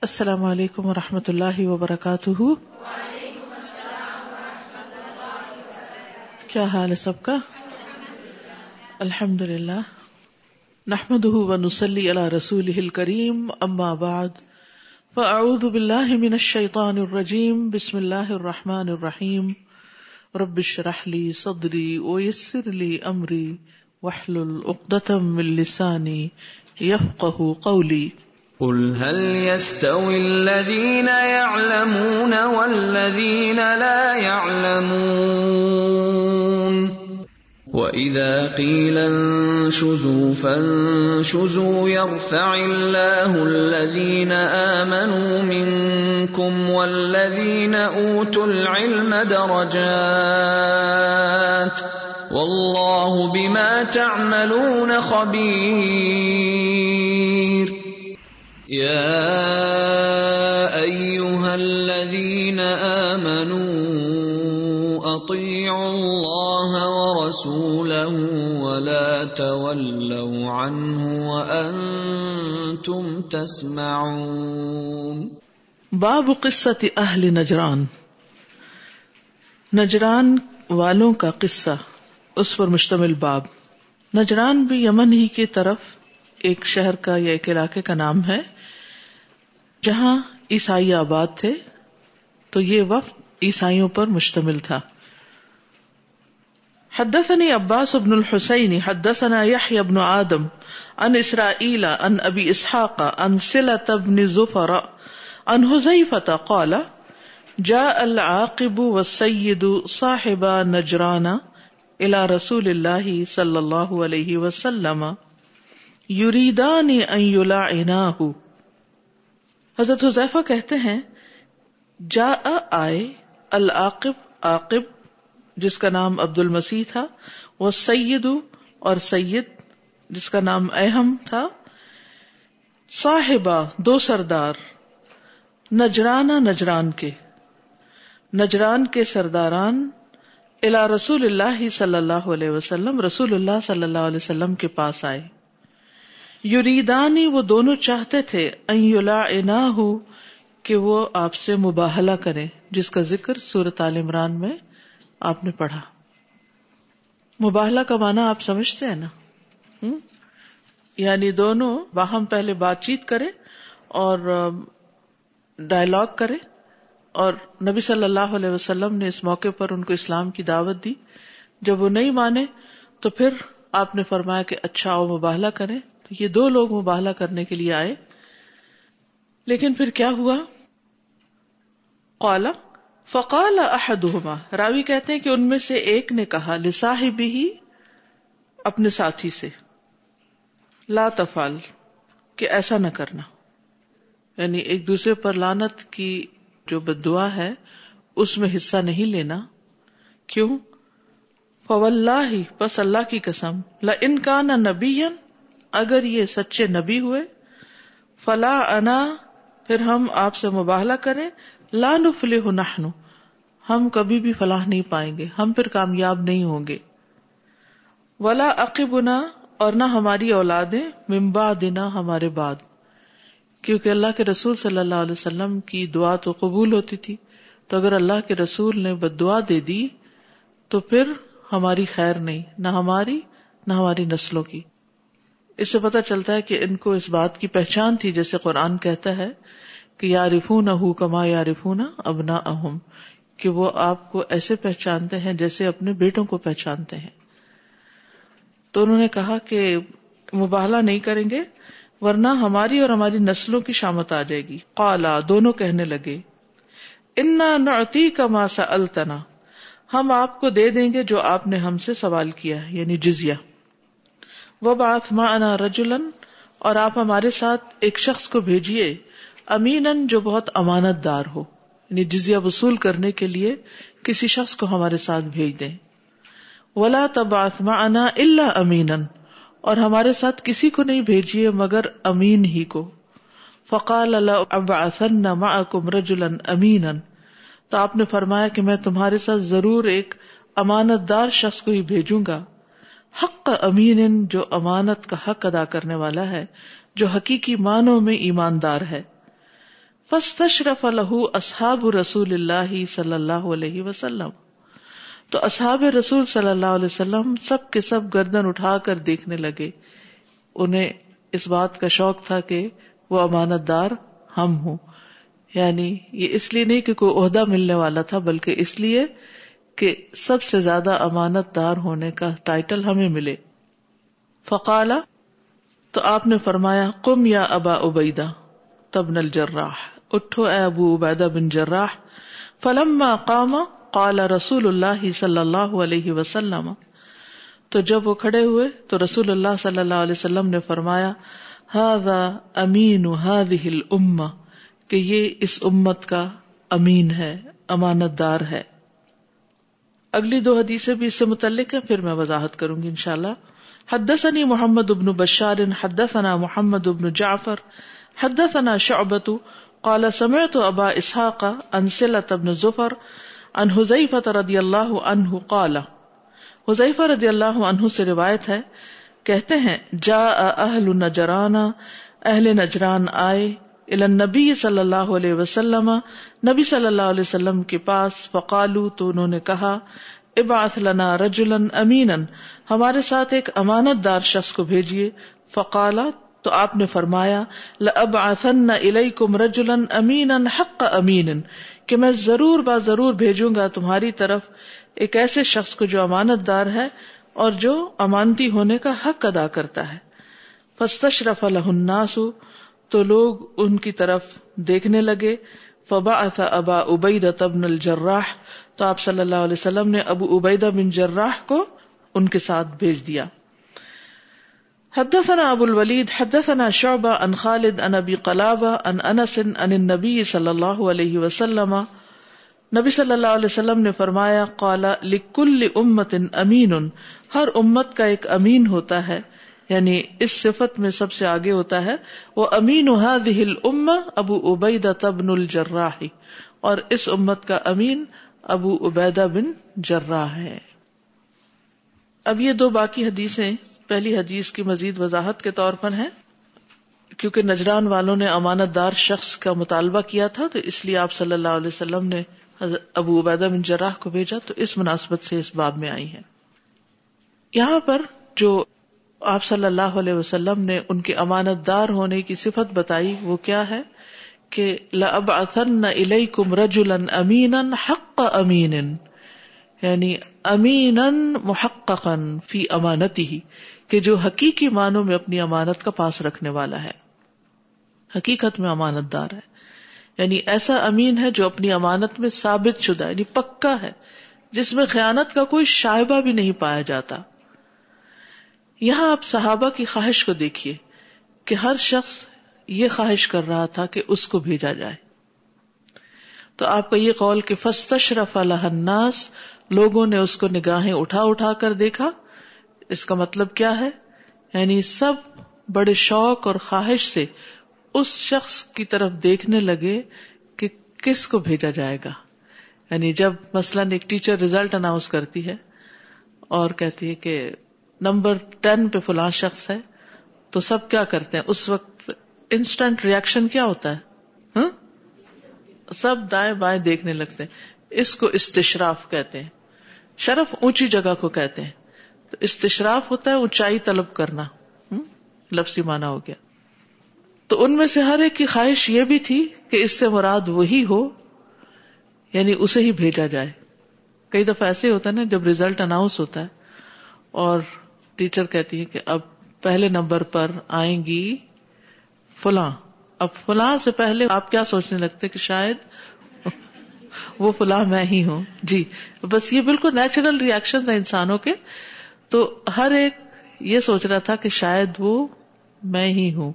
السلام علیکم و رحمۃ اللہ وبرکاتہ۔ کیا حال ہے سب کا؟ الحمد للہ نحمد ونسلی علی رسول کریم اما بعد۔ فاعوذ باللہ من الشیطان الرجیم، بسم اللہ الرحمن الرحیم۔ رب اشرح لی صدری ویسر لی امری، واحلل عقدة من لسانی قولی۔ قل هل يستوي الذين يعلمون والذين لا يعلمون واذا قيل انشزوا فانشزوا يرفع الله الذين امنوا منكم والذين اوتوا العلم درجات والله بما تعملون خبير يا ايها الذين امنوا اطيعوا الله ورسوله ولا تولوا عنه وانتم تسمعون. باب قصت اہل نجران۔ نجران والوں کا قصہ، اس پر مشتمل باب۔ نجران بھی یمن ہی کی طرف ایک شہر کا یا ایک علاقے کا نام ہے۔ جہاں عیسائی آباد تھے، تو یہ وفد عیسائیوں پر مشتمل تھا۔ حدثني عباس بن الحسين حدثنا يحيى بن آدم، عن إسرائيل عن أبي إسحاق عن سلة بن زفر، عن حذيفة قال جاء العاقب والسيد صاحب نجران إلى رسول الله صلى الله عليه وسلم يريدان أن يلعناه حضرت حذیفہ کہتے ہیں جا آئے العاقب، عاقب، جس کا نام عبد المسیح تھا، وہ سید اور سید، جس کا نام اہم تھا، صاحبہ، دو سردار، نجرانہ نجران کے نجران کے سرداران الا رسول اللہ صلی اللہ علیہ وسلم، رسول اللہ صلی اللہ علیہ وسلم کے پاس آئے۔ یریدانی وہ دونوں چاہتے تھے کہ وہ آپ سے مباہلا کرے جس کا ذکر سورت عال عمران میں آپ نے پڑھا۔ مباہلا کا معنی آپ سمجھتے ہیں نا؟ یعنی دونوں باہم پہلے بات چیت کرے اور ڈائلگ کرے اور نبی صلی اللہ علیہ وسلم نے اس موقع پر ان کو اسلام کی دعوت دی۔ جب وہ نہیں مانے تو پھر آپ نے فرمایا کہ اچھا آؤ مباہلا کرے تو یہ دو لوگ مباہلا کرنے کے لیے آئے۔ لیکن پھر کیا ہوا؟ قالا فقال احدہما۔ راوی کہتے ہیں کہ ان میں سے ایک نے کہا لصاحب ہی اپنے ساتھی سے، لا تفال کہ ایسا نہ کرنا۔ یعنی ایک دوسرے پر لانت کی جو بد دعا ہے، اس میں حصہ نہیں لینا۔ کیوں؟ فواللہ، بس اللہ کی قسم۔ لا ان کا نہ نبی اگر یہ سچے نبی ہوئے، فلا انا، پھر ہم آپ سے مباہلا کریں، لا نفلح نحن، ہم کبھی بھی فلاح نہیں پائیں گے، ہم پھر کامیاب نہیں ہوں گے۔ ولا عقبنا اور نہ ہماری اولادیں ممبا دینا ہمارے بعد۔ کیونکہ اللہ کے رسول صلی اللہ علیہ وسلم کی دعا تو قبول ہوتی تھی، تو اگر اللہ کے رسول نے بد دعا دے دی، تو پھر ہماری خیر نہیں، نہ ہماری نہ ہماری نسلوں کی۔ اس سے پتا چلتا ہے کہ ان کو اس بات کی پہچان تھی، جیسے قرآن کہتا ہے کہ یارفون اہ کما یارفون ابنا اہم کہ وہ آپ کو ایسے پہچانتے ہیں جیسے اپنے بیٹوں کو پہچانتے ہیں۔ تو انہوں نے کہا کہ مباہلا نہیں کریں گے، ورنہ ہماری اور ہماری نسلوں کی شامت آ جائے گی۔ قالا، دونوں کہنے لگے، انا نعتی کا ماسا التنا ہم آپ کو دے دیں گے جو آپ نے ہم سے سوال کیا یعنی جزیہ۔ وہ بات ماں رجولن اور آپ ہمارے ساتھ ایک شخص کو بھیجیے امین جو بہت امانت دار ہو یعنی جزیہ وصول کرنے کے لیے کسی شخص کو ہمارے ساتھ بھیج دیں۔ ولا تب آتما انا اللہ امین اور ہمارے ساتھ کسی کو نہیں بھیجیے مگر امین ہی کو۔ فقال اللہ اب آسن کم امین تو آپ نے فرمایا کہ میں تمہارے ساتھ ضرور ایک امانت دار شخص کو ہی بھیجوں گا۔ حق امین جو امانت کا حق ادا کرنے والا ہے، جو حقیقی معنوں میں ایماندار ہے۔ فستشرف له اصحاب رسول اللہ صلی اللہ علیہ وسلم۔ تو اصحاب رسول صلی اللہ علیہ وسلم سب کے سب گردن اٹھا کر دیکھنے لگے۔ انہیں اس بات کا شوق تھا کہ وہ امانت دار ہم ہوں۔ یعنی یہ اس لیے نہیں کہ کوئی عہدہ ملنے والا تھا، بلکہ اس لیے کہ سب سے زیادہ امانت دار ہونے کا ٹائٹل ہمیں ملے۔ فقالا، تو آپ نے فرمایا کم یا ابا ابیدا تب نل جراح اٹھو اے ابو عبیدہ بن جراح۔ فلم قام، قال رسول اللہ صلی اللہ علیہ وسلم۔ تو جب وہ کھڑے ہوئے، تو رسول اللہ صلی اللہ علیہ وسلم نے فرمایا هذا امین هذه الامه کہ یہ اس امت کا امین ہے، امانت دار ہے۔ اگلی دو حدیثیں بھی اس سے متعلق ہیں، پھر میں وضاحت کروں گی انشاءاللہ۔ حدثني محمد بن بشار، حدثنا محمد بن جعفر، حدثنا شعبة قال سمعت ابا اسحاق عن سلة بن زفر عن حذیفة رضی اللہ عنہ قال۔ حذیفہ رضی اللہ عنہ سے روایت ہے، کہتے ہیں جا اہل نجران اہل نجران آئے۔ النبی صلی اللہ علیہ وسلم، نبی صلی اللہ علیہ وسلم کے پاس فقالو، تو انہوں نے کہا، ابعث لنا رجلا امینا، ہمارے ساتھ ایک امانت دار شخص کو بھیجیے۔ فقالا، تو آپ نے فرمایا لابعثن الیکم رجلا امینا حق امین کہ میں ضرور با ضرور بھیجوں گا تمہاری طرف ایک ایسے شخص کو جو امانت دار ہے اور جو امانتی ہونے کا حق ادا کرتا ہے۔ فستشرف له الناس تو لوگ ان کی طرف دیکھنے لگے۔ فبا ابا ابید تبن الجراح تو آپ صلی اللہ علیہ وسلم نے ابو عبیدہ بن جراح کو ان کے ساتھ بھیج دیا۔ حدثنا ابو الولید، حدثنا شعبہ ان خالد ان ابی قلابہ ان انس ان النبی صلی اللہ علیہ وسلم۔ نبی صلی اللہ علیہ وسلم نے فرمایا، قال لکل امت امین۔ ہر امت کا ایک امین ہوتا ہے۔ یعنی اس صفت میں سب سے آگے ہوتا ہے، وہ امین هذه الامه ابو عبیدہ تبن الجراح، اور اس امت کا امین ابو عبیدہ بن جراح ہے۔ اب یہ دو باقی حدیثیں، پہلی حدیث کی مزید وضاحت کے طور پر ہیں۔ کیونکہ نجران والوں نے امانت دار شخص کا مطالبہ کیا تھا، تو اس لیے آپ صلی اللہ علیہ وسلم نے ابو عبیدہ بن جراح کو بھیجا، تو اس مناسبت سے اس باب میں آئی ہے یہاں پر جو آپ صلی اللہ علیہ وسلم نے ان کے امانت دار ہونے کی صفت بتائی، وہ کیا ہے؟ کہ لب اثن امین حق امین یعنی امین محق فی امانتی ہی کہ جو حقیقی معنوں میں اپنی امانت کا پاس رکھنے والا ہے۔ حقیقت میں امانت دار ہے۔ یعنی ایسا امین ہے جو اپنی امانت میں ثابت شدہ یعنی پکا ہے، جس میں خیانت کا کوئی شائبہ بھی نہیں پایا جاتا۔ یہاں آپ صحابہ کی خواہش کو دیکھیے کہ ہر شخص یہ خواہش کر رہا تھا کہ اس کو بھیجا جائے۔ تو آپ کا یہ قول کہ فستشرف الناس، لوگوں نے اس کو نگاہیں اٹھا اٹھا کر دیکھا، اس کا مطلب کیا ہے؟ یعنی سب بڑے شوق اور خواہش سے اس شخص کی طرف دیکھنے لگے کہ کس کو بھیجا جائے گا۔ یعنی جب مثلاً ایک ٹیچر ریزلٹ اناؤنس کرتی ہے اور کہتی ہے کہ نمبر ٹین پہ فلاں شخص ہے، تو سب کیا کرتے ہیں؟ اس وقت انسٹنٹ ریئیکشن کیا ہوتا ہے؟ ہاں؟ سب دائیں بائیں دیکھنے لگتے ہیں۔ اس کو استشراف کہتے ہیں۔ شرف اونچی جگہ کو کہتے ہیں۔ تو استشراف ہوتا ہے اونچائی طلب کرنا۔ لفظی مانا ہو گیا۔ تو ان میں سے ہر ایک کی خواہش یہ بھی تھی کہ اس سے مراد وہی ہو یعنی اسے ہی بھیجا جائے۔ کئی دفعہ ایسے ہوتا ہے نا، جب ریزلٹ اناؤنس ہوتا ہے اور ٹیچر کہتی ہے کہ اب پہلے نمبر پر آئیں گی فلاں۔ اب فلاں سے پہلے آپ کیا سوچنے لگتے کہ شاید وہ فلاں میں ہی ہوں؟ جی۔ بس یہ بالکل نیچرل ریئیکشن انسانوں کے۔ تو ہر ایک یہ سوچ رہا تھا کہ شاید وہ میں ہی ہوں۔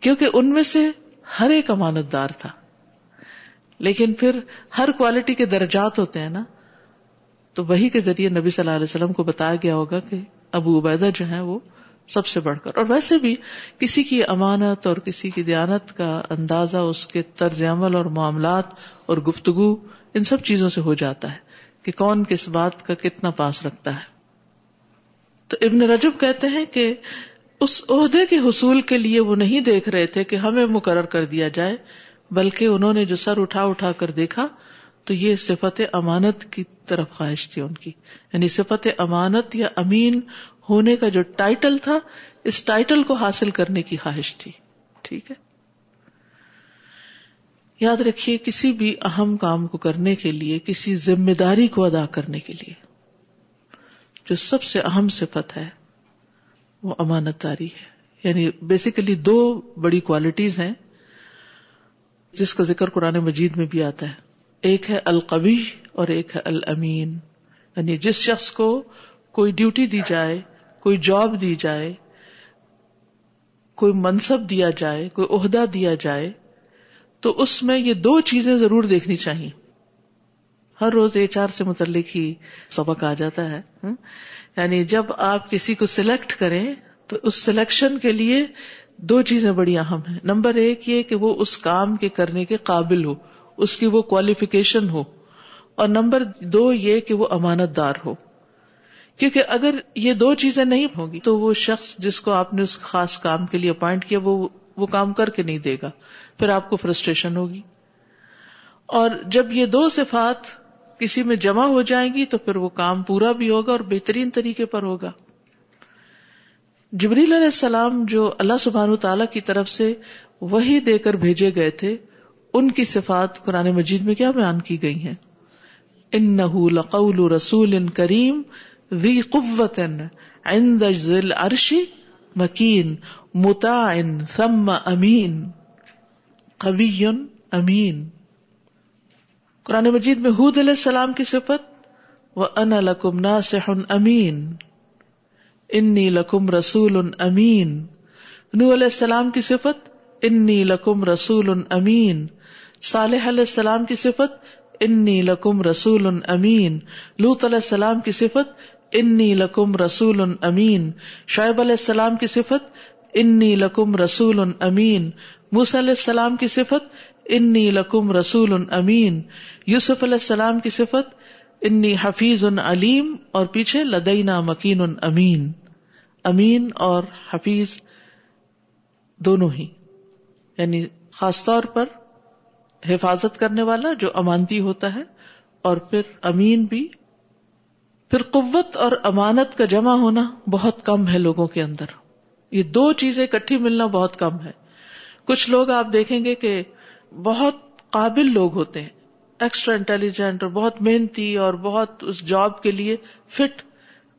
کیونکہ ان میں سے ہر ایک امانت دار تھا۔ لیکن پھر ہر کوالٹی کے درجات ہوتے ہیں نا۔ تو وہی کے ذریعے نبی صلی اللہ علیہ وسلم کو بتایا گیا ہوگا کہ ابو عبیدہ جو ہے وہ سب سے بڑھ کر اور ویسے بھی کسی کی امانت اور کسی کی دیانت کا اندازہ، اس کے طرز عمل اور معاملات اور گفتگو، ان سب چیزوں سے ہو جاتا ہے کہ کون کس بات کا کتنا پاس رکھتا ہے۔ تو ابن رجب کہتے ہیں کہ اس عہدے کے حصول کے لیے وہ نہیں دیکھ رہے تھے کہ ہمیں مقرر کر دیا جائے، بلکہ انہوں نے جو سر اٹھا اٹھا کر دیکھا تو یہ صفت امانت کی طرف خواہش تھی ان کی۔ یعنی صفت امانت یا امین ہونے کا جو ٹائٹل تھا، اس ٹائٹل کو حاصل کرنے کی خواہش تھی۔ ٹھیک ہے؟ یاد رکھیے، کسی بھی اہم کام کو کرنے کے لیے، کسی ذمہ داری کو ادا کرنے کے لیے، جو سب سے اہم صفت ہے، وہ امانت داری ہے۔ یعنی بیسیکلی دو بڑی کوالٹیز ہیں، جس کا ذکر قرآن مجید میں بھی آتا ہے۔ ایک ہے القبی اور ایک ہے الامین۔ یعنی جس شخص کو کوئی ڈیوٹی دی جائے، کوئی جاب دی جائے، کوئی منصب دیا جائے، کوئی عہدہ دیا جائے، تو اس میں یہ دو چیزیں ضرور دیکھنی چاہیے۔ ہر روز ایچ آر سے متعلق ہی سبق آ جاتا ہے۔ یعنی جب آپ کسی کو سلیکٹ کریں، تو اس سلیکشن کے لیے دو چیزیں بڑی اہم ہیں۔ نمبر ایک یہ کہ وہ اس کام کے کرنے کے قابل ہو۔ اس کی وہ کوالیفیکیشن ہو۔ اور نمبر دو یہ کہ وہ امانت دار ہو۔ کیونکہ اگر یہ دو چیزیں نہیں ہوگی تو وہ شخص جس کو آپ نے اس خاص کام کے لیے اپوائنٹ کیا، وہ وہ کام کر کے نہیں دے گا۔ پھر آپ کو فرسٹریشن ہوگی۔ اور جب یہ دو صفات کسی میں جمع ہو جائیں گی، تو پھر وہ کام پورا بھی ہوگا اور بہترین طریقے پر ہوگا۔ جبریل علیہ السلام جو اللہ سبحان تعالی کی طرف سے وہی دے کر بھیجے گئے تھے ان کی صفات قرآن مجید میں کیا بیان کی گئی ہیں؟ ان لقول رسول ان کریم وی قوت عرشی مکین متا ثم امین، قوی امین۔ قرآن مجید میں حود علیہ السلام کی صفت وہ ان لکم ناصح امین، انی لکم رسول امین۔ نو علیہ السلام کی صفت، انی لکم رسول امین۔ صالح علیہ السلام کی صفت، انی لکم رسول امین. لوت علیہ السلام کی صفت، انی لکم رسول امین. شعیب علیہ السلام کی صفت، انی لکم رسول امین. موس علیہ السلام کی صفت، انی لکم رسول امین. یوسف علیہ السلام کی صفت، انی حفیظ علیم. اور پیچھے، لدینا مکین امین. امین اور حفیظ دونوں ہی یعنی خاص طور پر حفاظت کرنے والا جو امانتی ہوتا ہے اور پھر امین بھی، پھر قوت اور امانت کا جمع ہونا بہت کم ہے لوگوں کے اندر۔ یہ دو چیزیں اکٹھی ملنا بہت کم ہے۔ کچھ لوگ آپ دیکھیں گے کہ بہت قابل لوگ ہوتے ہیں ایکسٹرا انٹیلیجنٹ اور بہت محنتی اور بہت اس جاب کے لیے فٹ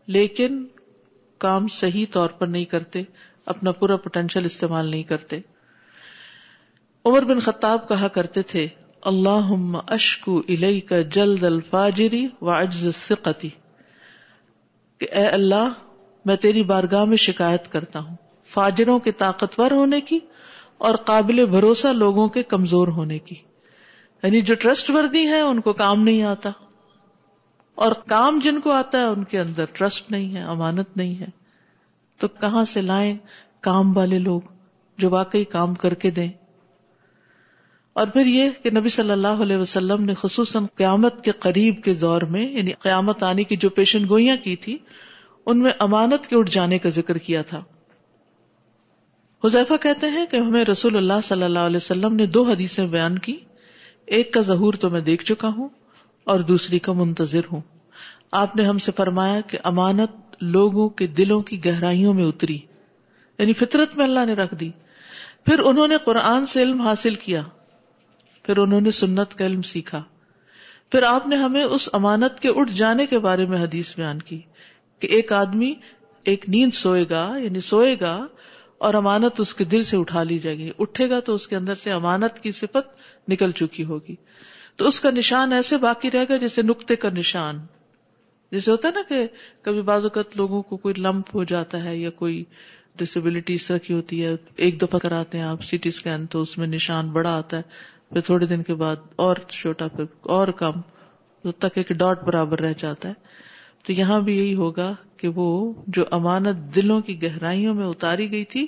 لیکن کام صحیح طور پر نہیں کرتے، اپنا پورا پوٹینشیل استعمال نہیں کرتے۔ عمر بن خطاب کہا کرتے تھے اللہ اشکو الئی کا جلد الفاجری و اجز ثقتی کہ اے اللہ، میں تیری بارگاہ میں شکایت کرتا ہوں، فاجروں کے طاقتور ہونے کی اور قابل بھروسہ لوگوں کے کمزور ہونے کی۔ یعنی جو ٹرسٹ وردی ہے ان کو کام نہیں آتا۔ اور کام جن کو آتا ہے، ان کے اندر ٹرسٹ نہیں ہے، امانت نہیں ہے۔ تو کہاں سے لائیں کام والے لوگ جو واقعی کام کر کے دیں؟ اور پھر یہ کہ نبی صلی اللہ علیہ وسلم نے خصوصاً قیامت کے قریب کے دور میں یعنی قیامت آنے کی جو پیشن گوئیاں کی تھی، ان میں امانت کے اٹھ جانے کا ذکر کیا تھا۔ حذیفہ کہتے ہیں کہ ہمیں رسول اللہ صلی اللہ علیہ وسلم نے دو حدیثیں بیان کی۔ ایک کا ظہور تو میں دیکھ چکا ہوں اور دوسری کا منتظر ہوں۔ آپ نے ہم سے فرمایا کہ امانت لوگوں کے دلوں کی گہرائیوں میں اتری یعنی فطرت میں اللہ نے رکھ دی۔ پھر انہوں نے قرآن سے علم حاصل کیا۔ پھر انہوں نے سنت کا علم سیکھا۔ پھر آپ نے ہمیں اس امانت کے اٹھ جانے کے بارے میں حدیث بیان کی کہ ایک آدمی ایک نیند سوئے گا یعنی سوئے گا اور امانت اس کے دل سے اٹھا لی جائے گی۔ اٹھے گا تو اس کے اندر سے امانت کی صفت نکل چکی ہوگی۔ تو اس کا نشان ایسے باقی رہے گا جیسے نقطے کا نشان۔ جیسے ہوتا ہے نا کہ کبھی بعض اوقات لوگوں کو کوئی لمپ ہو جاتا ہے یا کوئی ڈسبلٹی اس طرح کی ہوتی ہے، ایک دفعہ کراتے ہیں آپ سی ٹی اسکین تو اس میں نشان بڑا آتا ہے۔ پھر تھوڑے دن کے بعد اور چھوٹا پھر اور کم تک ایک ڈاٹ برابر رہ جاتا ہے۔ تو یہاں بھی یہی ہوگا کہ وہ جو امانت دلوں کی گہرائیوں میں اتاری گئی تھی،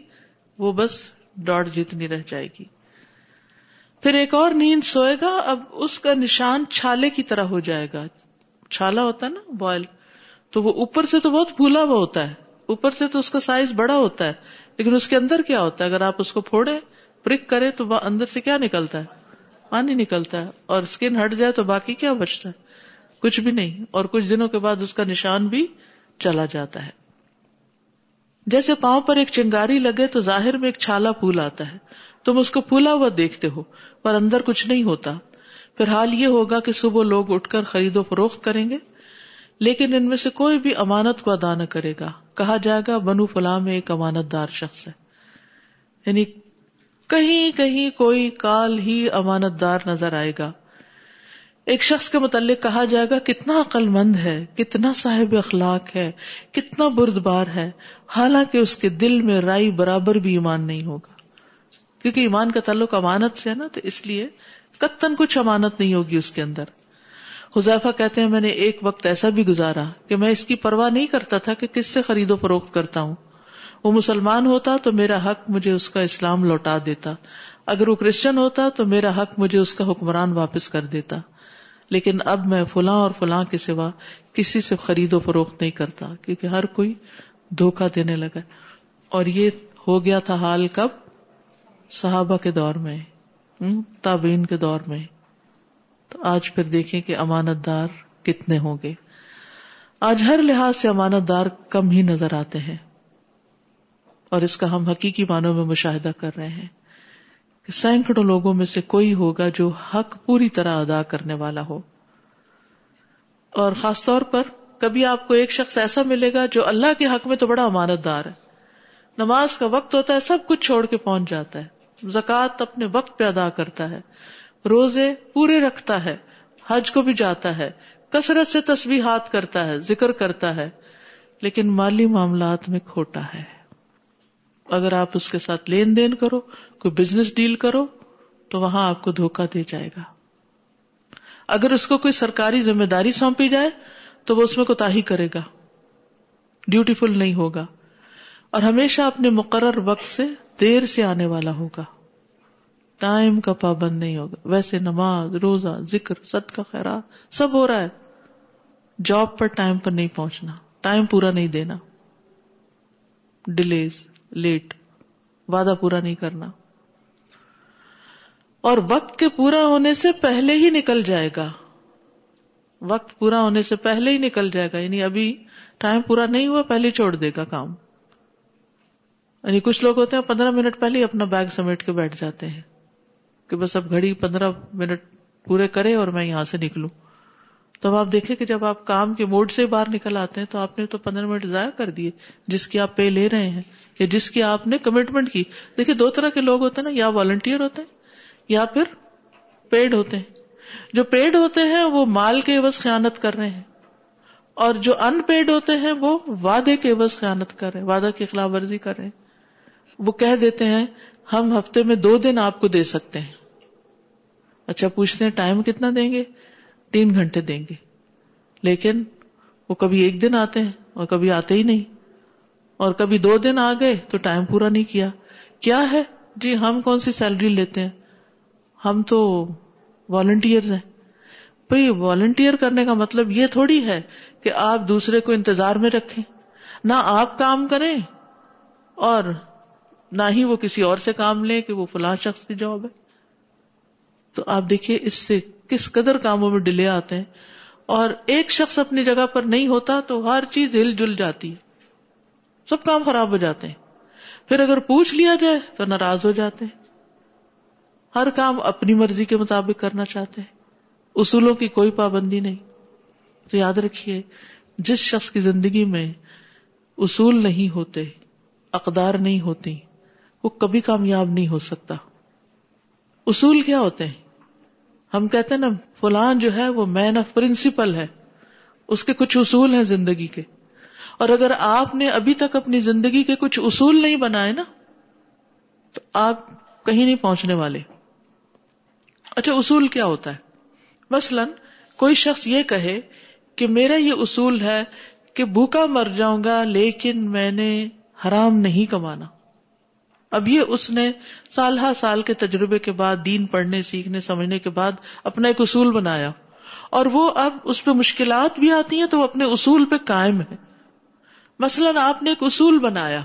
وہ بس ڈاٹ جتنی رہ جائے گی۔ پھر ایک اور نیند سوئے گا، اب اس کا نشان چھالے کی طرح ہو جائے گا۔ چھالا ہوتا ہے نا، بوائل۔ تو وہ اوپر سے تو بہت پھولا ہوا ہوتا ہے۔ اوپر سے تو اس کا سائز بڑا ہوتا ہے، لیکن اس کے اندر کیا ہوتا ہے؟ اگر آپ اس کو پھوڑے پرک کرے تو وہ اندر سے کیا نکلتا ہے؟ پانی نکلتا ہے اور اسکن ہٹ جائے تو باقی کیا بچتا ہے؟ کچھ بھی نہیں۔ اور کچھ دنوں کے بعد اس کا نشان بھی چلا جاتا ہے۔ جیسے پاؤں پر ایک چنگاری لگے تو ظاہر میں ایک چھالا پھول آتا ہے۔ تم اس کو پھولا ہوا دیکھتے ہو، پر اندر کچھ نہیں ہوتا۔ پھر حال یہ ہوگا کہ صبح لوگ اٹھ کر خرید و فروخت کریں گے۔ لیکن ان میں سے کوئی بھی امانت کو ادا نہ کرے گا۔ کہا جائے گا، بنو فلاں میں ایک امانت دار شخص ہے۔ یعنی کہیں کہیں کوئی کال ہی امانت دار نظر آئے گا۔ ایک شخص کے متعلق کہا جائے گا، کتنا عقل مند ہے، کتنا صاحب اخلاق ہے، کتنا برد بار ہے۔ حالانکہ اس کے دل میں رائی برابر بھی ایمان نہیں ہوگا۔ کیونکہ ایمان کا تعلق امانت سے ہے نا، تو اس لیے کتن کچھ امانت نہیں ہوگی اس کے اندر۔ حذیفہ کہتے ہیں، میں نے ایک وقت ایسا بھی گزارا کہ میں اس کی پرواہ نہیں کرتا تھا کہ کس سے خرید و فروخت کرتا ہوں۔ وہ مسلمان ہوتا تو میرا حق مجھے اس کا اسلام لوٹا دیتا۔ اگر وہ کرسچن ہوتا تو میرا حق مجھے اس کا حکمران واپس کر دیتا۔ لیکن اب میں فلاں اور فلاں کے سوا کسی سے خرید و فروخت نہیں کرتا کیونکہ ہر کوئی دھوکا دینے لگا اور یہ ہو گیا تھا حال کب؟ صحابہ کے دور میں تابین کے دور میں۔ تو آج پھر دیکھیں کہ امانت دار کتنے ہوں گے۔ آج ہر لحاظ سے امانت دار کم ہی نظر آتے ہیں۔ اور اس کا ہم حقیقی معنوں میں مشاہدہ کر رہے ہیں کہ سینکڑوں لوگوں میں سے کوئی ہوگا جو حق پوری طرح ادا کرنے والا ہو۔ اور خاص طور پر کبھی آپ کو ایک شخص ایسا ملے گا جو اللہ کے حق میں تو بڑا امانت دار ہے۔ نماز کا وقت ہوتا ہے، سب کچھ چھوڑ کے پہنچ جاتا ہے۔ زکوٰۃ اپنے وقت پہ ادا کرتا ہے۔ روزے پورے رکھتا ہے، حج کو بھی جاتا ہے۔ کثرت سے تصویر کرتا ہے، ذکر کرتا ہے۔ لیکن مالی معاملات میں کھوٹا ہے۔ اگر آپ اس کے ساتھ لین دین کرو، کوئی بزنس ڈیل کرو، تو وہاں آپ کو دھوکا دے جائے گا۔ اگر اس کو کوئی سرکاری ذمہ داری سونپی جائے، تو وہ اس میں کوتا ہی کرے گا۔ ڈیوٹیفل نہیں ہوگا۔ اور ہمیشہ اپنے مقرر وقت سے دیر سے آنے والا ہوگا۔ ٹائم کا پابند نہیں ہوگا۔ ویسے نماز، روزہ، ذکر ست کا خیرات، سب ہو رہا ہے۔ جاب پر ٹائم پر نہیں پہنچنا۔ ٹائم پورا نہیں دینا۔ ڈیلیز لیٹ، وعدہ پورا نہیں کرنا۔ اور وقت کے پورا ہونے سے پہلے ہی نکل جائے گا۔ وقت پورا ہونے سے پہلے ہی نکل جائے گا یعنی ابھی ٹائم پورا نہیں ہوا، پہلے چھوڑ دے گا کام۔ یعنی کچھ لوگ ہوتے ہیں، پندرہ منٹ پہلے ہی اپنا بیگ سمیٹ کے بیٹھ جاتے ہیں کہ بس اب گھڑی پندرہ منٹ پورے کرے اور میں یہاں سے نکلوں۔ تب آپ دیکھیں کہ جب آپ کام کے موڈ سے باہر نکل آتے ہیں تو آپ نے تو پندرہ منٹ ضائع کر دیے، جس کی آپ پے لے رہے ہیں۔ یا جس کی آپ نے کمٹمنٹ کی۔ دیکھیے دو طرح کے لوگ ہوتے ہیں نا، یا والنٹیئر ہوتے ہیں یا پھر پیڈ ہوتے ہیں۔ جو پیڈ ہوتے ہیں وہ مال کے عوض خیانت کر رہے ہیں۔ اور جو ان پیڈ ہوتے ہیں وہ وعدے کے عوض خیانت کر رہے ہیں، وعدہ کی خلاف ورزی کر رہے ہیں۔ وہ کہہ دیتے ہیں، ہم ہفتے میں دو دن آپ کو دے سکتے ہیں۔ اچھا پوچھتے ہیں ٹائم کتنا دیں گے؟ تین گھنٹے دیں گے۔ لیکن وہ کبھی ایک دن آتے ہیں اور کبھی آتے ہی نہیں۔ اور کبھی دو دن آ گئے تو ٹائم پورا نہیں کیا۔ کیا ہے؟ جی ہم کون سی سیلری لیتے ہیں؟ ہم تو والنٹیئر ہیں۔ بھائی والنٹیئر کرنے کا مطلب یہ تھوڑی ہے کہ آپ دوسرے کو انتظار میں رکھیں۔ نہ آپ کام کریں اور نہ ہی وہ کسی اور سے کام لیں کہ وہ فلاں شخص کی جاب ہے۔ تو آپ دیکھیے، اس سے کس قدر کاموں میں ڈیلے آتے ہیں۔ اور ایک شخص اپنی جگہ پر نہیں ہوتا تو ہر چیز ہل جل جاتی ہے۔ سب کام خراب ہو جاتے ہیں۔ پھر اگر پوچھ لیا جائے تو ناراض ہو جاتے ہیں۔ ہر کام اپنی مرضی کے مطابق کرنا چاہتے ہیں۔ اصولوں کی کوئی پابندی نہیں۔ تو یاد رکھیے، جس شخص کی زندگی میں اصول نہیں ہوتے، اقدار نہیں ہوتی، وہ کبھی کامیاب نہیں ہو سکتا۔ اصول کیا ہوتے ہیں؟ ہم کہتے ہیں نا، فلان جو ہے وہ مین آف پرنسپل ہے۔ اس کے کچھ اصول ہیں زندگی کے۔ اور اگر آپ نے ابھی تک اپنی زندگی کے کچھ اصول نہیں بنائے نا، تو آپ کہیں نہیں پہنچنے والے۔ اچھا اصول کیا ہوتا ہے؟ مثلاً کوئی شخص یہ کہے کہ میرا یہ اصول ہے کہ بھوکا مر جاؤں گا لیکن میں نے حرام نہیں کمانا۔ اب یہ اس نے سال ہا سال کے تجربے کے بعد، دین پڑھنے، سیکھنے، سمجھنے کے بعد اپنا ایک اصول بنایا۔ اور وہ اب اس پہ مشکلات بھی آتی ہیں تو وہ اپنے اصول پہ قائم ہے۔ مثلاً آپ نے ایک اصول بنایا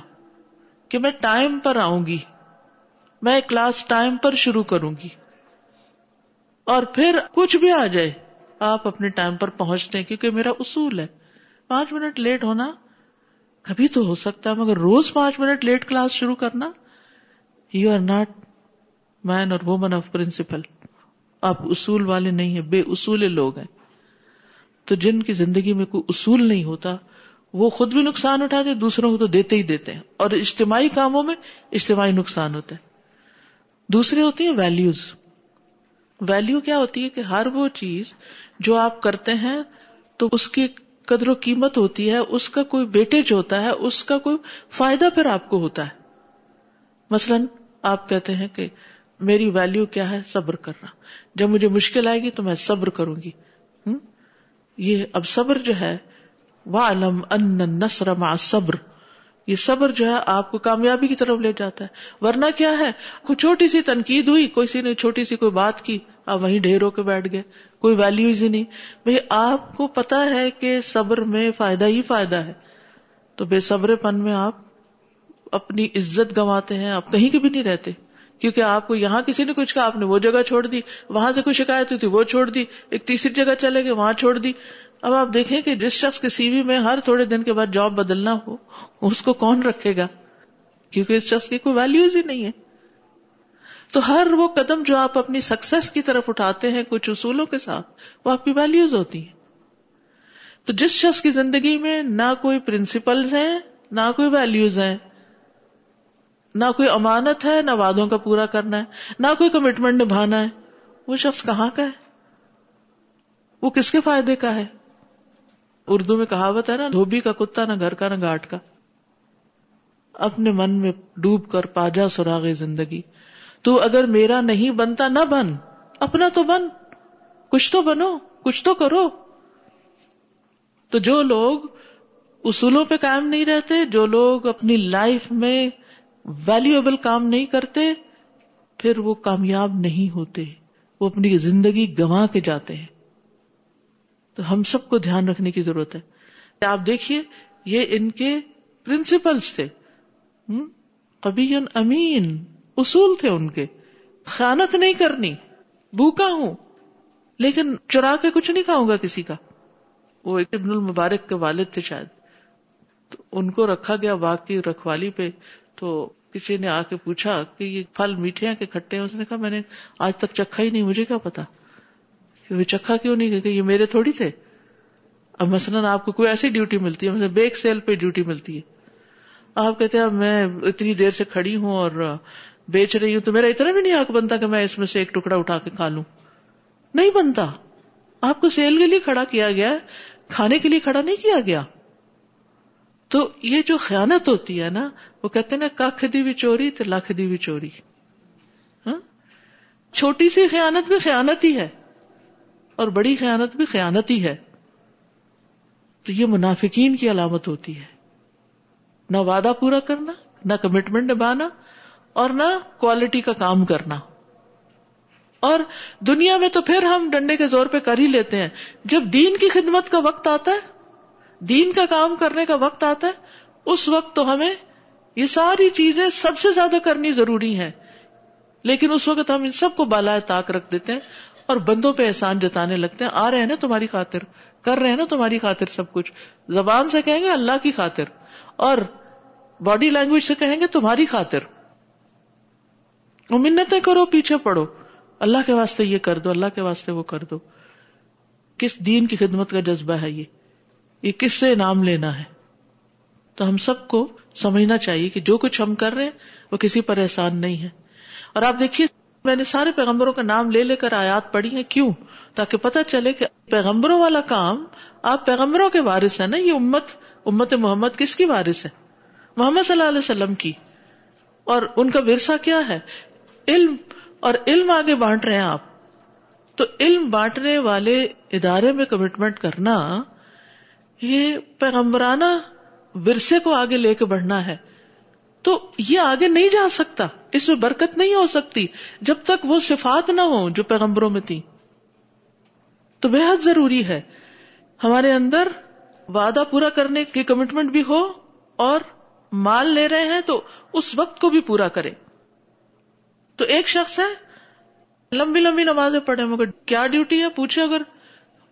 کہ میں ٹائم پر آؤں گی، میں کلاس ٹائم پر شروع کروں گی، اور پھر کچھ بھی آ جائے، آپ اپنے ٹائم پر پہنچتے ہیں کیونکہ میرا اصول ہے۔ پانچ منٹ لیٹ ہونا کبھی تو ہو سکتا ہے، مگر روز پانچ منٹ لیٹ کلاس شروع کرنا یو آر ناٹ مین اور وومن آف پرنسپل آپ اصول والے نہیں ہیں، بے اصول لوگ ہیں۔ تو جن کی زندگی میں کوئی اصول نہیں ہوتا وہ خود بھی نقصان اٹھاتے دوسروں کو تو دیتے ہی دیتے ہیں۔ اور اجتماعی کاموں میں اجتماعی نقصان ہوتا ہے۔ دوسری ہوتی ہیں ویلوز ویلو کیا ہوتی ہے کہ ہر وہ چیز جو آپ کرتے ہیں تو اس کی قدر و قیمت ہوتی ہے، اس کا کوئی بیٹیج ہوتا ہے، اس کا کوئی فائدہ پھر آپ کو ہوتا ہے۔ مثلاً آپ کہتے ہیں کہ میری ویلو کیا ہے؟ صبر کرنا۔ جب مجھے مشکل آئے گی تو میں صبر کروں گی۔ یہ اب صبر جو ہے وَعْلَمْ أَنَّ النَّصْرَ مَعَ صبر یہ صبر جو ہے آپ کو کامیابی کی طرف لے جاتا ہے۔ ورنہ کیا ہے؟ کوئی چھوٹی سی تنقید ہوئی، کوئی سی نے چھوٹی سی کوئی بات کی، آپ وہیں ڈھیر ہو کے بیٹھ گئے، کوئی ویلوز ہی نہیں۔ بھائی آپ کو پتا ہے کہ صبر میں فائدہ ہی فائدہ ہے۔ تو بے صبر پن میں آپ اپنی عزت گنواتے ہیں، آپ کہیں کے بھی نہیں رہتے۔ کیونکہ آپ کو یہاں کسی نے کچھ کہا، آپ نے وہ جگہ چھوڑ دی، وہاں سے کوئی شکایت ہوئی تھی، وہ چھوڑ دی، ایک تیسری جگہ چلے گئے، وہاں چھوڑ دی۔ اب آپ دیکھیں کہ جس شخص کے سی وی میں ہر تھوڑے دن کے بعد جاب بدلنا ہو، اس کو کون رکھے گا؟ کیونکہ اس شخص کی کوئی ویلوز ہی نہیں ہے۔ تو ہر وہ قدم جو آپ اپنی سکسیس کی طرف اٹھاتے ہیں کچھ اصولوں کے ساتھ، وہ آپ کی ویلوز ہوتی ہیں۔ تو جس شخص کی زندگی میں نہ کوئی پرنسپلز ہیں، نہ کوئی ویلوز ہیں، نہ کوئی امانت ہے، نہ وعدوں کا پورا کرنا ہے، نہ کوئی کمٹمنٹ نبھانا ہے، وہ شخص کہاں کا ہے؟ وہ کس کے فائدے کا ہے؟ اردو میں کہاوت ہے نا، دھوبی کا کتا نہ گھر کا نہ گاٹ کا۔ اپنے من میں ڈوب کر پاجا سراغ زندگی۔ تو اگر میرا نہیں بنتا نہ بن، اپنا تو بن۔ کچھ تو بنو، کچھ تو کرو۔ تو جو لوگ اصولوں پہ قائم نہیں رہتے، جو لوگ اپنی لائف میں ویلیویبل کام نہیں کرتے، پھر وہ کامیاب نہیں ہوتے۔ وہ اپنی زندگی گنوا کے جاتے ہیں۔ تو ہم سب کو دھیان رکھنے کی ضرورت ہے۔ آپ دیکھیے، یہ ان کے پرنسپلس تھے۔ کبھی امین، اصول تھے ان کے۔ خیانت نہیں کرنی، بھوکا ہوں۔ لیکن چرا کے کچھ نہیں کھاؤں گا کسی کا۔ وہ ایک ابن المبارک کے والد تھے شاید۔ تو ان کو رکھا گیا واقعی رکھوالی پہ۔ تو کسی نے آ کے پوچھا کہ یہ پھل میٹھے ہیں کہ کھٹے ہیں؟ اس نے کہا، میں نے آج تک چکھا ہی نہیں، مجھے کیا پتا؟ کہ وہ چکھا کیوں نہیں؟ کہ یہ میرے تھوڑی تھے۔ اب مثلاً آپ کو کوئی ایسی ڈیوٹی ملتی ہے، مثلا بیک سیل پہ ڈیوٹی ملتی ہے۔ آپ کہتے ہیں میں اتنی دیر سے کھڑی ہوں اور بیچ رہی ہوں تو میرا اتنا بھی نہیں حق بنتا کہ میں اس میں سے ایک ٹکڑا اٹھا کے کھا لوں۔ نہیں بنتا۔ آپ کو سیل کے لیے کھڑا کیا گیا کھانے کے لیے کھڑا نہیں کیا گیا۔ تو یہ جو خیانت ہوتی ہے نا، وہ کہتے نا کھ دی بھی چوری تو لکھ دی بھی چوری۔ ہاں؟ چھوٹی سی خیانت بھی خیانت ہی ہے۔ اور بڑی خیانت بھی خیانت ہی ہے۔ تو یہ منافقین کی علامت ہوتی ہے۔ نہ وعدہ پورا کرنا، نہ کمٹمنٹ نبھانا اور نہ کوالٹی کا کام کرنا۔ اور دنیا میں تو پھر ہم ڈنڈے کے زور پہ کر ہی لیتے ہیں۔ جب دین کی خدمت کا وقت آتا ہے، دین کا کام کرنے کا وقت آتا ہے، اس وقت تو ہمیں یہ ساری چیزیں سب سے زیادہ کرنی ضروری ہیں۔ لیکن اس وقت ہم ان سب کو بالائے طاق رکھ دیتے ہیں۔ اور بندوں پہ احسان جتانے لگتے ہیں، آ رہے ہیں نا تمہاری خاطر، کر رہے ہیں نا تمہاری خاطر سب کچھ۔ زبان سے کہیں گے اللہ کی خاطر، اور باڈی لینگویج سے کہیں گے تمہاری خاطر۔ منتیں کرو، پیچھے پڑو اللہ کے واسطے یہ کر دو، اللہ کے واسطے وہ کر دو۔ کس دین کی خدمت کا جذبہ ہے یہ؟ یہ کس سے انعام لینا ہے؟ تو ہم سب کو سمجھنا چاہیے کہ جو کچھ ہم کر رہے ہیں، وہ کسی پر احسان نہیں ہے۔ اور آپ دیکھیے میں نے سارے پیغمبروں کا نام لے لے کر آیات پڑھی ہیں، کیوں؟ تاکہ پتہ چلے کہ پیغمبروں والا کام آپ پیغمبروں کے وارث ہیں نا، یہ امت امت محمد کس کی وارث ہے؟ محمد صلی اللہ علیہ وسلم کی۔ اور ان کا ورثہ کیا ہے؟ علم۔ اور علم آگے بانٹ رہے ہیں آپ۔ تو علم بانٹنے والے ادارے میں کمٹمنٹ کرنا، یہ پیغمبرانہ ورثے کو آگے لے کے بڑھنا ہے۔ تو یہ آگے نہیں جا سکتا، اس میں برکت نہیں ہو سکتی، جب تک وہ صفات نہ ہو جو پیغمبروں میں تھی۔ تو بے حد ضروری ہے، ہمارے اندر وعدہ پورا کرنے کی کمٹمنٹ بھی ہو اور مال لے رہے ہیں تو اس وقت کو بھی پورا کرے تو ایک شخص ہے، لمبی لمبی نمازیں پڑھے، مگر کیا ڈیوٹی ہے؟ پوچھے اگر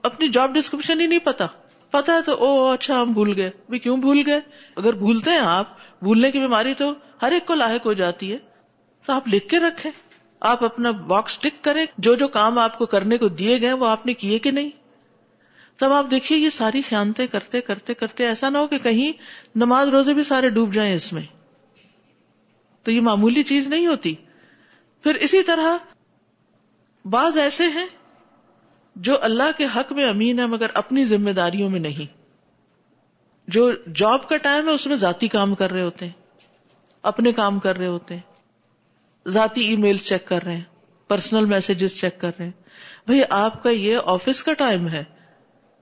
اپنی جاب ڈسکرپشن ہی نہیں پتا۔ پتا ہے تو او اچھا ہم بھول گئے۔ بھی کیوں بھول گئے؟ اگر بھولتے ہیں آپ بھولنے کی بیماری تو ہر ایک کو لاحق ہو جاتی ہے۔ تو آپ لکھ کے رکھیں۔ آپ اپنا باکس ٹک کریں۔ جو جو کام آپ کو کرنے کو دیے گئے وہ آپ نے کیے کہ نہیں؟ تب آپ دیکھیے یہ ساری خیانتیں کرتے کرتے کرتے، ایسا نہ ہو کہ کہیں نماز روزے بھی سارے ڈوب جائیں اس میں۔ تو یہ معمولی چیز نہیں ہوتی۔ پھر اسی طرح بعض ایسے ہیں جو اللہ کے حق میں امین ہے مگر اپنی ذمہ داریوں میں نہیں۔ جو جاب کا ٹائم ہے اس میں ذاتی کام کر رہے ہوتے ہیں، اپنے کام کر رہے ہوتے ہیں، ذاتی ای میل چیک کر رہے ہیں پرسنل میسجز چیک کر رہے ہیں۔ بھائی، آپ کا یہ آفس کا ٹائم ہے۔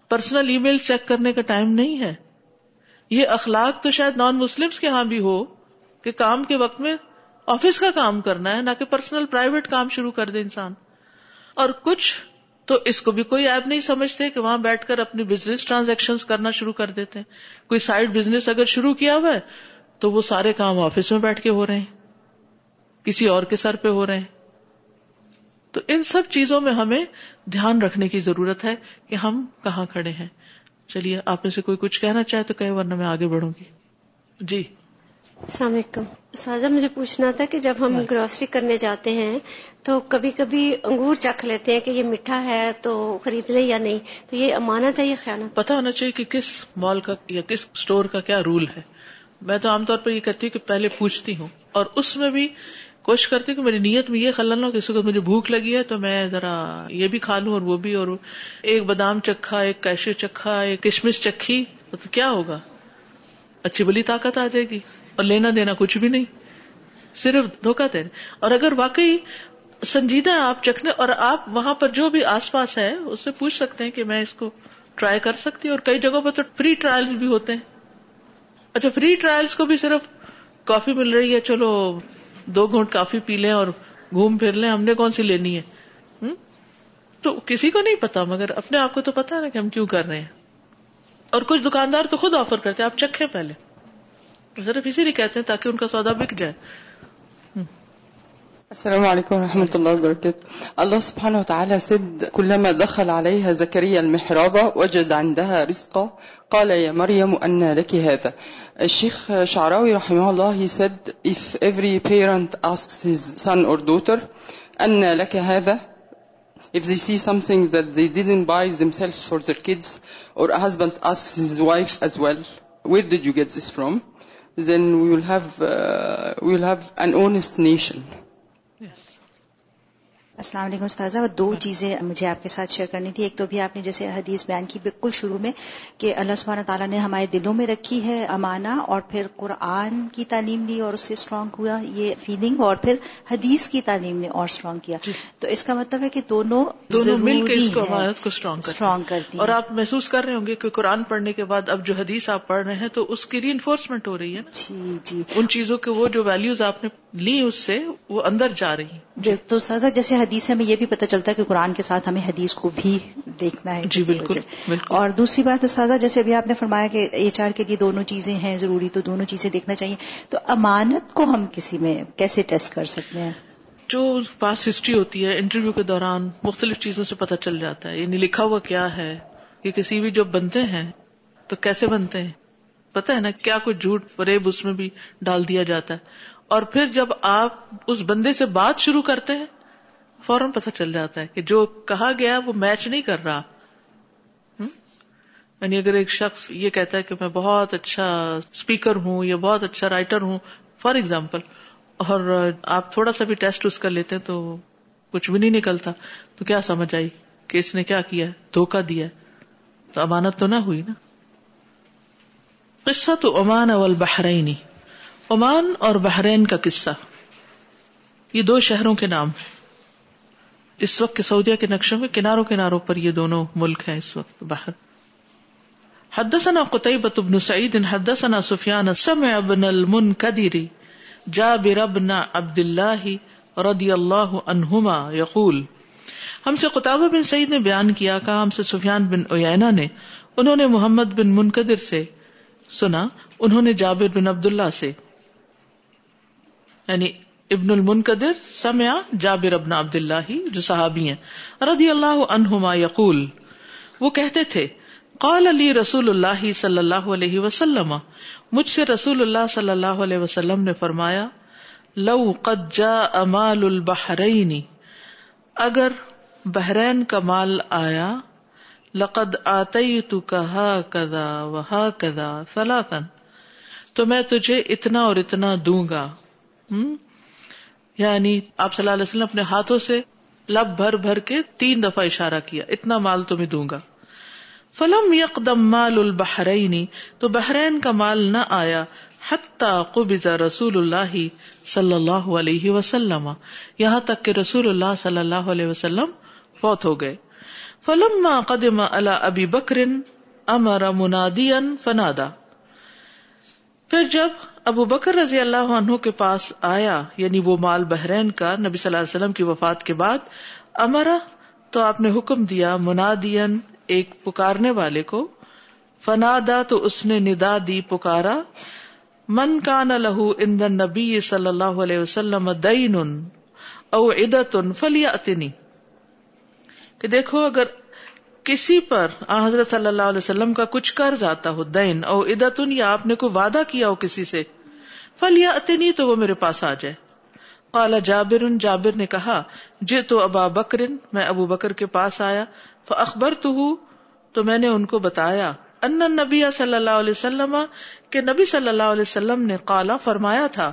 پرسنل ای میل چیک کرنے کا ٹائم نہیں ہے۔ یہ اخلاق تو شاید نان مسلم کے ہاں بھی ہو کہ کام کے وقت میں آفس کا کام کرنا ہے، نہ کہ پرسنل پرائیویٹ کام شروع کر دے انسان۔ اور کچھ تو اس کو بھی کوئی ایپ نہیں سمجھتے کہ وہاں بیٹھ کر اپنی بزنس ٹرانزیکشن کرنا شروع کر دیتے ہیں۔ کوئی سائڈ بزنس اگر شروع کیا ہوا ہے تو وہ سارے کام آفس میں بیٹھ کے ہو رہے ہیں۔ کسی اور کے سر پہ ہو رہے ہیں۔ تو ان سب چیزوں میں ہمیں دھیان رکھنے کی ضرورت ہے کہ ہم کہاں کھڑے ہیں۔ چلیے، آپ میں سے کوئی کچھ کہنا چاہے تو کہ ورنہ میں آگے بڑھوں گی۔ جی۔ السلام علیکم۔ سازا مجھے پوچھنا تھا کہ جب ہم گروسری کرنے جاتے ہیں تو کبھی کبھی انگور چکھ لیتے ہیں کہ یہ میٹھا ہے تو خرید لیں یا نہیں؟ تو یہ امانت ہے یہ خیال پتا ہونا چاہیے کہ کس مال کا یا کس اسٹور کا کیا رول ہے۔ میں تو عام طور پر یہ کہتی ہوں کہ پہلے پوچھتی ہوں اور اس میں بھی کوشش کرتی ہوں کہ میری نیت میں یہ خلل نہ کسی کو مجھے بھوک لگی ہے تو میں ذرا یہ بھی کھا لوں اور وہ بھی اور ایک بادام چکھا ایک کیشو چکھا ایک کشمش چکھی تو کیا ہوگا؟ اچھی بلی طاقت آ جائے گی۔ اور لینا دینا کچھ بھی نہیں۔ صرف دھوکا دے۔ اور اگر واقعی سنجیدہ آپ چکھنے اور آپ وہاں پر جو بھی آس پاس ہے، اس سے پوچھ سکتے ہیں کہ میں اس کو ٹرائی کر سکتی اور کئی جگہوں پر تو فری ٹرائل بھی ہوتے ہیں۔ اچھا فری ٹرائلس کو بھی صرف کافی مل رہی ہے۔ چلو، دو گھونٹ کافی پی لیں اور گھوم پھر لیں۔ ہم نے کون سی لینی ہے؟ تو کسی کو نہیں پتا، مگر اپنے آپ کو تو پتا نا کہ ہم کیوں کر رہے ہیں۔ اور کچھ دکاندار تو خود آفر کرتے آپ چکھیں پہلے۔ صرف اسی لیے کہتے ہیں تاکہ ان کا سودا بک جائے۔ السلام عليكم ورحمة الله وبركاته الله سبحانه وتعالى سد كلما دخل عليها زكريا المحراب وجد عندها رزقا۔ قال يا مريم أن لك هذا۔ الشيخ شعراوي رحمه الله he said if every parent asks his son or daughter أن لك هذا، if they see something that they didn't buy themselves for their kids or a husband asks his wife as well where did you get this from then we will have uh, we will have an honest nation السلام علیکم استاذہ دو چیزیں مجھے آپ کے ساتھ share کرنی تھی۔ ایک تو بھی آپ نے جیسے حدیث بیان کی بالکل شروع میں کہ اللہ سبحانہ تعالیٰ نے ہمارے دلوں میں رکھی ہے امانہ اور پھر قرآن کی تعلیم لی اور اس سے اسٹرانگ ہوا یہ فیلنگ اور پھر حدیث کی تعلیم نے اور اسٹرانگ کیا۔ جی۔ تو اس کا مطلب ہے کہ دونوں دونوں مل کے اس کو امانت کو اسٹرانگ کرتی اور آپ محسوس کر رہے ہوں گے کہ قرآن پڑھنے کے بعد اب جو حدیث آپ پڑھ رہے ہیں تو اس کی ری انفورسمنٹ ہو رہی ہے جی جی۔ ان چیزوں کے وہ جو ویلوز آپ نے لی اس سے وہ اندر جا رہی ہیں۔ تو سازا جیسے حدیث سے ہمیں یہ بھی پتہ چلتا ہے کہ قرآن کے ساتھ ہمیں حدیث کو بھی دیکھنا ہے جی بالکل اور دوسری بات سازا جیسے ابھی آپ نے فرمایا کہ ایچ آر کے لیے دونوں چیزیں ہیں ضروری تو دونوں چیزیں دیکھنا چاہیے۔ تو امانت کو ہم کسی میں کیسے ٹیسٹ کر سکتے ہیں؟ جو پاس ہسٹری ہوتی ہے انٹرویو کے دوران مختلف چیزوں سے پتہ چل جاتا ہے یعنی لکھا ہوا کیا ہے کہ کسی بھی جو بنتے ہیں تو کیسے بنتے ہیں؟ پتہ ہے نا کیا کچھ جھوٹ فریب اس میں بھی ڈال دیا جاتا ہے۔ اور پھر جب آپ اس بندے سے بات شروع کرتے ہیں فوراً پتہ چل جاتا ہے کہ جو کہا گیا وہ میچ نہیں کر رہا۔ یعنی اگر ایک شخص یہ کہتا ہے کہ میں بہت اچھا اسپیکر ہوں یا بہت اچھا رائٹر ہوں، فار ایگزامپل، اور آپ تھوڑا سا بھی ٹیسٹ اس کا لیتے ہیں تو کچھ بھی نہیں نکلتا، تو کیا سمجھ آئی کہ اس نے کیا کیا دھوکا دیا تو امانت تو نہ ہوئی نا۔ قصہ تو امان اول بحرینی عمان اور بحرین کا قصہ۔ یہ دو شہروں کے نام اس وقت کے سعودیہ کے نقشوں میں کناروں کناروں پر یہ دونوں ملک ہیں اس وقت باہر حدثنا قطعبة بن سعید، حدثنا سفیان، سمع ابن المنکدر، جابر ابن عبد اللہ رضی اللہ عنہما یقول، ہم سے قطابہ بن سعید نے بیان کیا، کہا ہم سے سفیان بن اوینا نے، انہوں نے محمد بن منقدر سے سنا، انہوں نے جابر بن عبداللہ سے یعنی ابن المنقدر سمع جابر ابن عبد اللہ جو صحابی ہیں، رضی اللہ عنہما یقول، وہ کہتے تھے، قال علی رسول اللہ صلی اللہ علیہ وسلم، مجھ سے رسول اللہ صلی اللہ علیہ وسلم نے فرمایا، لو قد جاء امال البحرین، اگر بحرین کا مال آیا، لقد آتی تو کہا کدا تو میں تجھے اتنا اور اتنا دوں گا ہم؟ یعنی آپ صلی اللہ علیہ وسلم اپنے ہاتھوں سے لب بھر بھر کے تین دفعہ اشارہ کیا، اتنا مال تمہیں دوں گا۔ فلم یکدم مال البحرین تو بحرین کا مال نہ آیا حتی قبض رسول اللہ صلی اللہ علیہ وسلم۔ یہاں تک کہ رسول اللہ صلی اللہ علیہ وسلم فوت ہو گئے۔ فلم قدم اللہ ابی بکر امر منادیا فنادا پھر جب ابو بکر رضی اللہ عنہ کے پاس آیا یعنی وہ مال بحرین کا نبی صلی اللہ علیہ وسلم کی وفات کے بعد امرا تو آپ نے حکم دیا منادین ایک پکارنے والے کو، فنادا تو اس نے ندا دی پکارا، من کان لہو اندن نبی صلی اللہ علیہ وسلم دین او عدت فلیاتنی کہ دیکھو اگر کسی پر آ، حضرت صلی اللہ علیہ وسلم کا کچھ قرض آتا ہو، دین، او ادتن یا آپ نے کوئی وعدہ کیا ہو کسی سے فل یا اتنی تو وہ میرے پاس آ جائے۔ قال جابر جابر نے کہا جے تو ابا بکر، میں ابو بکر کے پاس آیا فاخبر تو میں نے ان کو بتایا ان نبی صلی اللہ علیہ وسلم، کہ نبی صلی اللہ علیہ وسلم نے قالا، فرمایا تھا،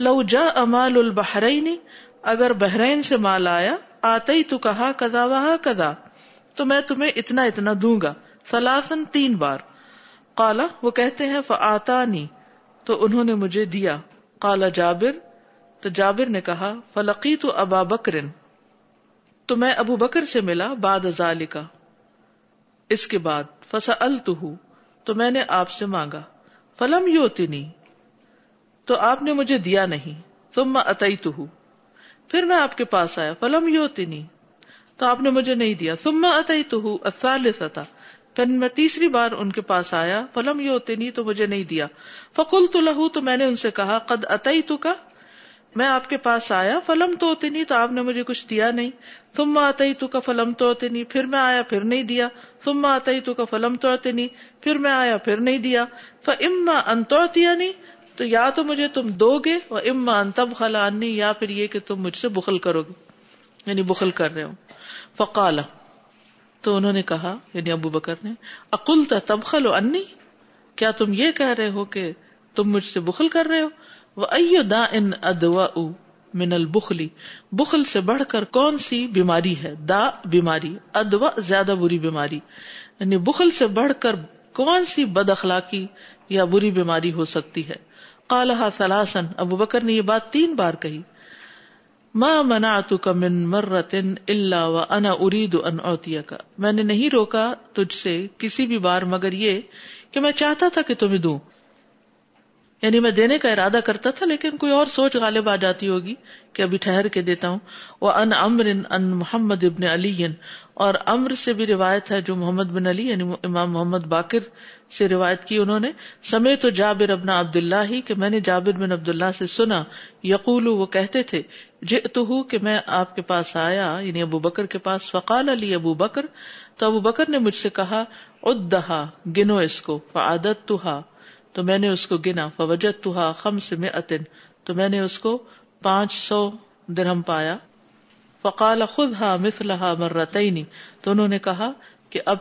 لو جا امال البحرین اگر بحرین سے مال آیا آتے تو کہا کدا وہا کدا تو میں تمہیں اتنا اتنا دوں گا۔ سلاسن تین بار۔ کالا وہ کہتے ہیں فعتانی تو انہوں نے مجھے دیا۔ کالا جابر، تو جابر نے کہا فلقی تو ابا بکرن تو میں ابو بکر سے ملا باد ازال کا اس کے بعد فسا تو میں نے آپ سے مانگا۔ فلم یوتنی تو آپ نے مجھے دیا نہیں۔ تم اتئی تو پھر میں آپ کے پاس آیا۔ فلم یوتنی تو آپ نے مجھے نہیں دیا۔ سما اتئی تو اتھا پھر میں تیسری بار ان کے پاس آیا۔ فلم یہ ہوتے نہیں تو مجھے نہیں دیا۔ فکل تو لہو تو میں نے ان سے کہا، قد اتئی تو کا میں آپ کے پاس آیا۔ فلم تو ہوتے نہیں تو آپ نے مجھے کچھ دیا نہیں۔ تم اتئی تو کا فلم تو ہوتے نہیں پھر میں آیا، پھر نہیں دیا۔ تم اتئی تو کا فلم تو ہوتے نہیں پھر میں آیا، پھر نہیں دیا۔ فما انتوتیا نہیں تو یا تو مجھے تم دو گے اور اما انتب خلانی یا پھر یہ کہ تم مجھ سے بخل کرو گے یعنی بخل کر رہے ہو۔ فقال تو انہوں نے کہا یعنی ابو بکر نے اکل تبخل و انی؟ کیا تم یہ کہہ رہے ہو کہ تم مجھ سے بخل کر رہے ہو؟ وہ دا ان ادوا من البخلی بخل سے بڑھ کر کون سی بیماری ہے؟ دا بیماری ادوا زیادہ بری بیماری۔ یعنی بخل سے بڑھ کر کون سی بد اخلاقی یا بری بیماری ہو سکتی ہے؟ کالہ سلاسن ابو بکر نے یہ بات تین بار کہی۔ ماں منا تو کا من مرتن اللہ و انا ارید ان اوتیا کا میں نے نہیں روکا تجھ سے کسی بھی بار، مگر یہ کہ میں چاہتا تھا کہ تمہیں دوں۔ یعنی میں دینے کا ارادہ کرتا تھا لیکن کوئی اور سوچ غالب آ جاتی ہوگی کہ ابھی ٹھہر کے دیتا ہوں۔ وہ ان امر ان محمد ابن علی اور امر سے بھی روایت ہے جو محمد بن علی یعنی امام محمد باقر سے روایت کی انہوں نے سمے تو جابر ابن عبد اللہ ہی کہ میں نے جابر بن عبد اللہ سے سنا۔ یقول وہ کہتے تھے جئت ہوں کہ میں آپ کے پاس آیا یعنی ابو بکر کے پاس۔ فقال علی ابو بکر، تو ابو بکر نے مجھ سے کہا ادہا گنو اس کو فعادت تو تو میں نے اس کو گنا فوجت تو خم سے میں اتن تو میں نے اس کو پانچ سو درہم پایا۔ فقال خود ہا مسلحا مرتعینی تو انہوں نے کہا کہ اب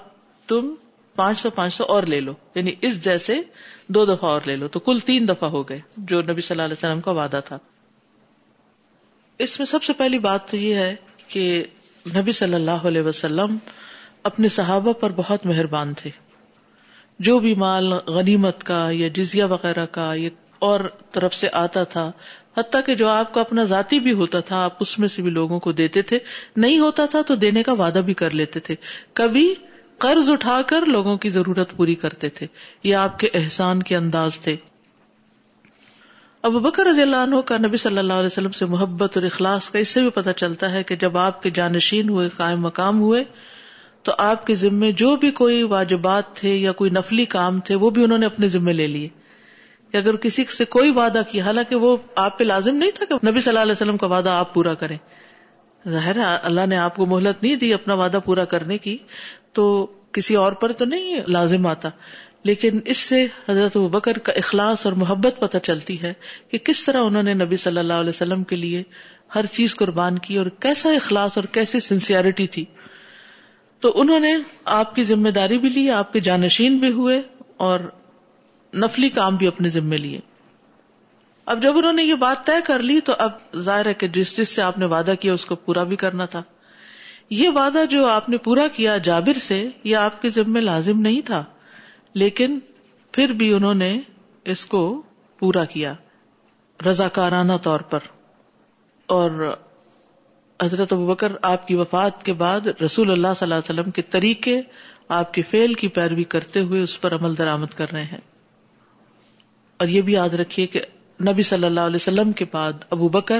تم پانچ سو پانچ سو اور لے لو یعنی اس جیسے دو دفعہ اور لے لو۔ تو کل تین دفعہ ہو گئے، جو نبی صلی اللہ علیہ وسلم کا وعدہ تھا۔ اس میں سب سے پہلی بات تو یہ ہے کہ نبی صلی اللہ علیہ وسلم اپنے صحابہ پر بہت مہربان تھے۔ جو بھی مال غنیمت کا یا جزیہ وغیرہ کا یا اور طرف سے آتا تھا، حتیٰ کہ جو آپ کا اپنا ذاتی بھی ہوتا تھا، آپ اس میں سے بھی لوگوں کو دیتے تھے۔ نہیں ہوتا تھا تو دینے کا وعدہ بھی کر لیتے تھے۔ کبھی قرض اٹھا کر لوگوں کی ضرورت پوری کرتے تھے۔ یہ آپ کے احسان کے انداز تھے۔ ابو بکر رضی اللہ عنہ کا نبی صلی اللہ علیہ وسلم سے محبت اور اخلاص کا اس سے بھی پتہ چلتا ہے کہ جب آپ کے جانشین ہوئے، قائم مقام ہوئے تو آپ کے ذمے جو بھی کوئی واجبات تھے یا کوئی نفلی کام تھے وہ بھی انہوں نے اپنے ذمے لے لیے۔ کہ اگر کسی سے کوئی وعدہ کیا، حالانکہ وہ آپ پہ لازم نہیں تھا کہ نبی صلی اللہ علیہ وسلم کا وعدہ آپ پورا کریں۔ ظاہر اللہ نے آپ کو مہلت نہیں دی اپنا وعدہ پورا کرنے کی۔ تو کسی اور پر تو نہیں لازم آتا۔ لیکن اس سے حضرت بکر کا اخلاص اور محبت پتہ چلتی ہے کہ کس طرح انہوں نے نبی صلی اللہ علیہ وسلم کے لیے ہر چیز قربان کی اور کیسا اخلاص اور کیسی سنسیئرٹی تھی۔ تو انہوں نے آپ کی ذمہ داری بھی لی، آپ کے جانشین بھی ہوئے اور نفلی کام بھی اپنے ذمے لیے۔ اب جب انہوں نے یہ بات طے کر لی تو اب ظاہر ہے کہ جس جس سے آپ نے وعدہ کیا اس کو پورا بھی کرنا تھا۔ یہ وعدہ جو آپ نے پورا کیا جابر سے، یہ آپ کے ذمے لازم نہیں تھا، لیکن پھر بھی انہوں نے اس کو پورا کیا۔ رضاکارانہ طور پر۔ اور حضرت بکر آپ کی وفات کے بعد رسول اللہ صلی اللہ علیہ وسلم کے طریقے، آپ کے فیل کی پیروی کرتے ہوئے اس پر عمل درآمد کر رہے ہیں۔ اور یہ بھی یاد رکھیے کہ نبی صلی اللہ علیہ وسلم کے بعد ابو بکر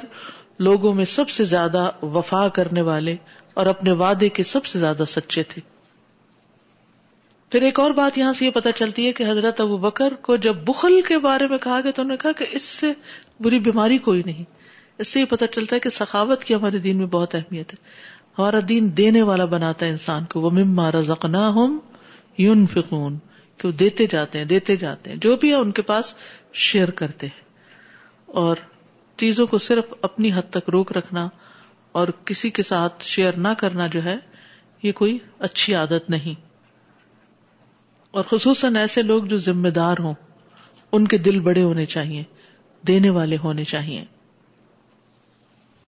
لوگوں میں سب سے زیادہ وفا کرنے والے اور اپنے وعدے کے سب سے زیادہ سچے تھے۔ پھر ایک اور بات یہاں سے یہ پتا چلتی ہے کہ حضرت ابو بکر کو جب بخل کے بارے میں کہا گیا تو انہوں نے کہا کہ اس سے بری بیماری کوئی نہیں۔ اس سے یہ پتا چلتا ہے کہ سخاوت کی ہمارے دین میں بہت اہمیت ہے۔ ہمارا دین دینے والا بناتا ہے انسان کو۔ وہ مما رزقنا ہوں یون فکون کہ وہ دیتے جاتے ہیں، دیتے جاتے ہیں۔ جو بھی ہے ان کے پاس شیئر کرتے ہیں۔ اور چیزوں کو صرف اپنی حد تک روک رکھنا اور کسی کے ساتھ شیئر نہ کرنا جو ہے، یہ کوئی اچھی عادت نہیں۔ اور خصوصاً ایسے لوگ جو ذمہ دار ہوں، ان کے دل بڑے ہونے چاہیے، دینے والے ہونے چاہیے۔